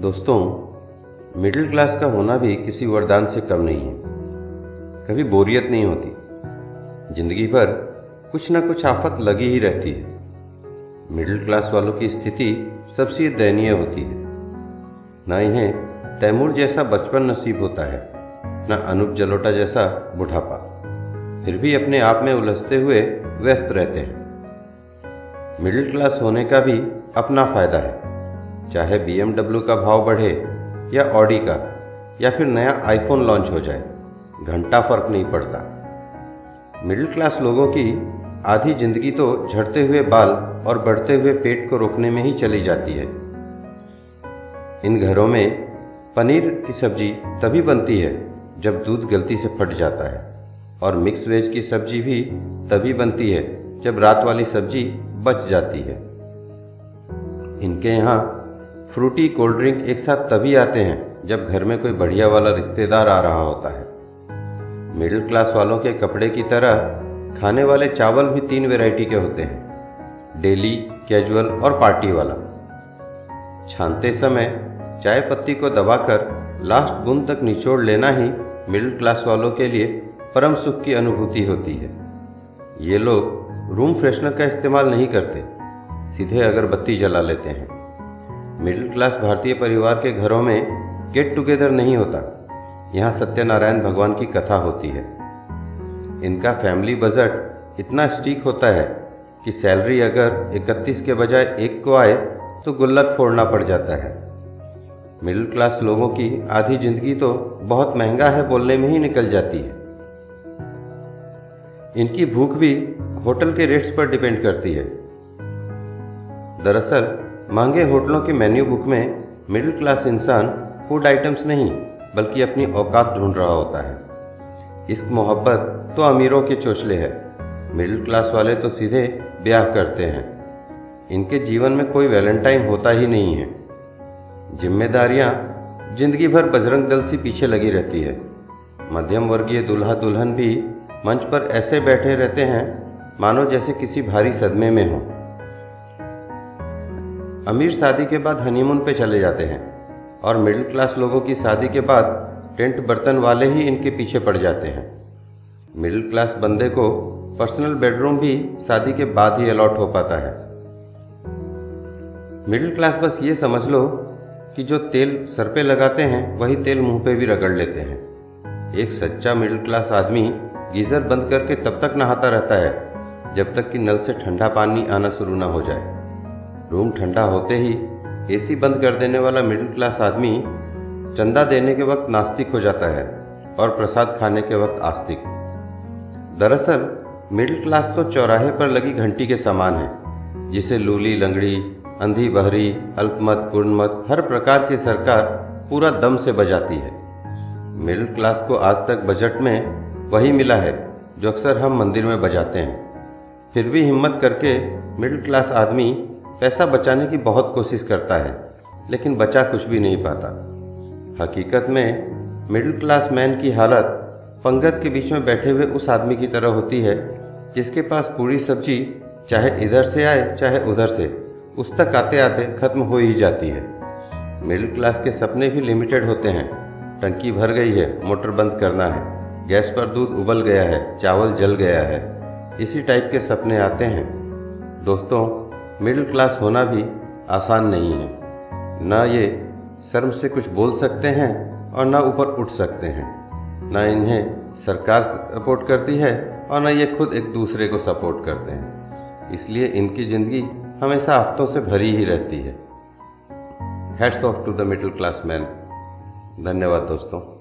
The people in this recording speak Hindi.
दोस्तों मिडिल क्लास का होना भी किसी वरदान से कम नहीं है। कभी बोरियत नहीं होती। ज़िंदगी भर कुछ ना कुछ आफत लगी ही रहती है। मिडिल क्लास वालों की स्थिति सबसे दयनीय होती है। न इन्हें तैमूर जैसा बचपन नसीब होता है, न अनूप जलोटा जैसा बुढ़ापा। फिर भी अपने आप में उलझते हुए व्यस्त रहते हैं। मिडिल क्लास होने का भी अपना फ़ायदा है। चाहे बीएमडब्ल्यू का भाव बढ़े या ऑडी का, या फिर नया आईफोन लॉन्च हो जाए, घंटा फ़र्क नहीं पड़ता। मिडिल क्लास लोगों की आधी ज़िंदगी तो झड़ते हुए बाल और बढ़ते हुए पेट को रोकने में ही चली जाती है। इन घरों में पनीर की सब्ज़ी तभी बनती है जब दूध गलती से फट जाता है, और मिक्स वेज की सब्ज़ी भी तभी बनती है जब रात वाली सब्ज़ी बच जाती है। इनके यहाँ फ्रूटी कोल्ड ड्रिंक एक साथ तभी आते हैं जब घर में कोई बढ़िया वाला रिश्तेदार आ रहा होता है। मिडिल क्लास वालों के कपड़े की तरह खाने वाले चावल भी तीन वैरायटी के होते हैं, डेली, कैजुअल और पार्टी वाला। छानते समय चाय पत्ती को दबाकर लास्ट बूंद तक निचोड़ लेना ही मिडिल क्लास वालों के लिए परम सुख की अनुभूति होती है। ये लोग रूम फ्रेशनर का इस्तेमाल नहीं करते, सीधे अगरबत्ती जला लेते हैं। मिडिल क्लास भारतीय परिवार के घरों में गेट टुगेदर नहीं होता। यहाँ सत्यनारायण भगवान की कथा होती है। इनका फैमिली बजट इतना स्टीक होता है कि सैलरी अगर 31 के बजाय एक को आए तो गुल्लक फोड़ना पड़ जाता है। मिडिल क्लास लोगों की आधी ज़िंदगी तो बहुत महँगा है बोलने में ही निकल जाती है। इनकी भूख भी होटल के रेट्स पर डिपेंड करती है। दरअसल महँगे होटलों के मेन्यू बुक में मिडिल क्लास इंसान फ़ूड आइटम्स नहीं, बल्कि अपनी औकात ढूंढ रहा होता है। इस मोहब्बत तो अमीरों के चोचले है। मिडिल क्लास वाले तो सीधे ब्याह करते हैं। इनके जीवन में कोई वैलेंटाइन होता ही नहीं है। जिम्मेदारियाँ ज़िंदगी भर बजरंग दल से पीछे लगी रहती है। मध्यम वर्गीय दुल्हा दुल्हन भी मंच पर ऐसे बैठे रहते हैं, मानो जैसे किसी भारी सदमे में हो। अमीर शादी के बाद हनीमून पे चले जाते हैं और मिडिल क्लास लोगों की शादी के बाद टेंट बर्तन वाले ही इनके पीछे पड़ जाते हैं। मिडिल क्लास बंदे को पर्सनल बेडरूम भी शादी के बाद ही अलॉट हो पाता है। मिडिल क्लास बस ये समझ लो कि जो तेल सर पे लगाते हैं, वही तेल मुँह पे भी रगड़ लेते हैं। एक सच्चा मिडिल क्लास आदमी गीज़र बंद करके तब तक नहाता रहता है, जब तक कि नल से ठंडा पानी आना शुरू ना हो जाए। रूम ठंडा होते ही एसी बंद कर देने वाला मिडिल क्लास आदमी चंदा देने के वक्त नास्तिक हो जाता है और प्रसाद खाने के वक्त आस्तिक। दरअसल मिडिल क्लास तो चौराहे पर लगी घंटी के समान है, जिसे लूली, लंगड़ी, अंधी बहरी, अल्पमत गुणमत हर प्रकार की सरकार पूरा दम से बजाती है। मिडिल क्लास को आज तक बजट में वही मिला है, जो अक्सर हम मंदिर में बजाते हैं। फिर भी हिम्मत करके मिडिल क्लास आदमी पैसा बचाने की बहुत कोशिश करता है, लेकिन बचा कुछ भी नहीं पाता। हकीकत में, मिडिल क्लास मैन की हालत पंगत के बीच में बैठे हुए उस आदमी की तरह होती है, जिसके पास पूरी सब्ज़ी चाहे इधर से आए, चाहे उधर से, उस तक आते आते खत्म हो ही जाती है। मिडिल क्लास के सपने भी लिमिटेड होते हैं। टंकी भर गई है, मोटर बंद करना है, गैस पर दूध उबल गया है, चावल जल गया है। इसी टाइप के सपने आते हैं। दोस्तों मिडिल क्लास होना भी आसान नहीं है। न ये शर्म से कुछ बोल सकते हैं और न ऊपर उठ सकते हैं। न इन्हें सरकार सपोर्ट करती है और न ये खुद एक दूसरे को सपोर्ट करते हैं। इसलिए इनकी ज़िंदगी हमेशा हफ्तों से भरी ही रहती है। Hats off to the middle class man धन्यवाद दोस्तों।